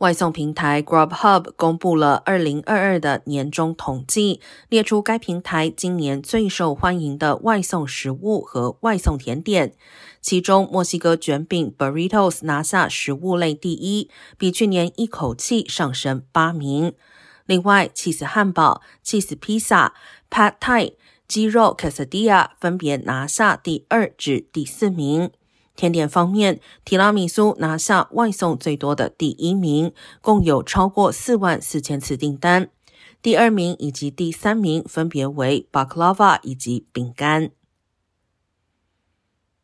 外送平台 Grubhub 公布了二零二二的年终统计，列出该平台今年最受欢迎的外送食物和外送甜点。其中，墨西哥卷饼 Burritos 拿下食物类第一，比去年一口气上升八名。另外，气死汉堡、气死披萨、Pad Thai、鸡肉 Quesadilla 分别拿下第二至第四名。甜点方面，提拉米苏拿下外送最多的第一名，共有超过四万四千次订单。第二名以及第三名分别为 baklava 以及饼干。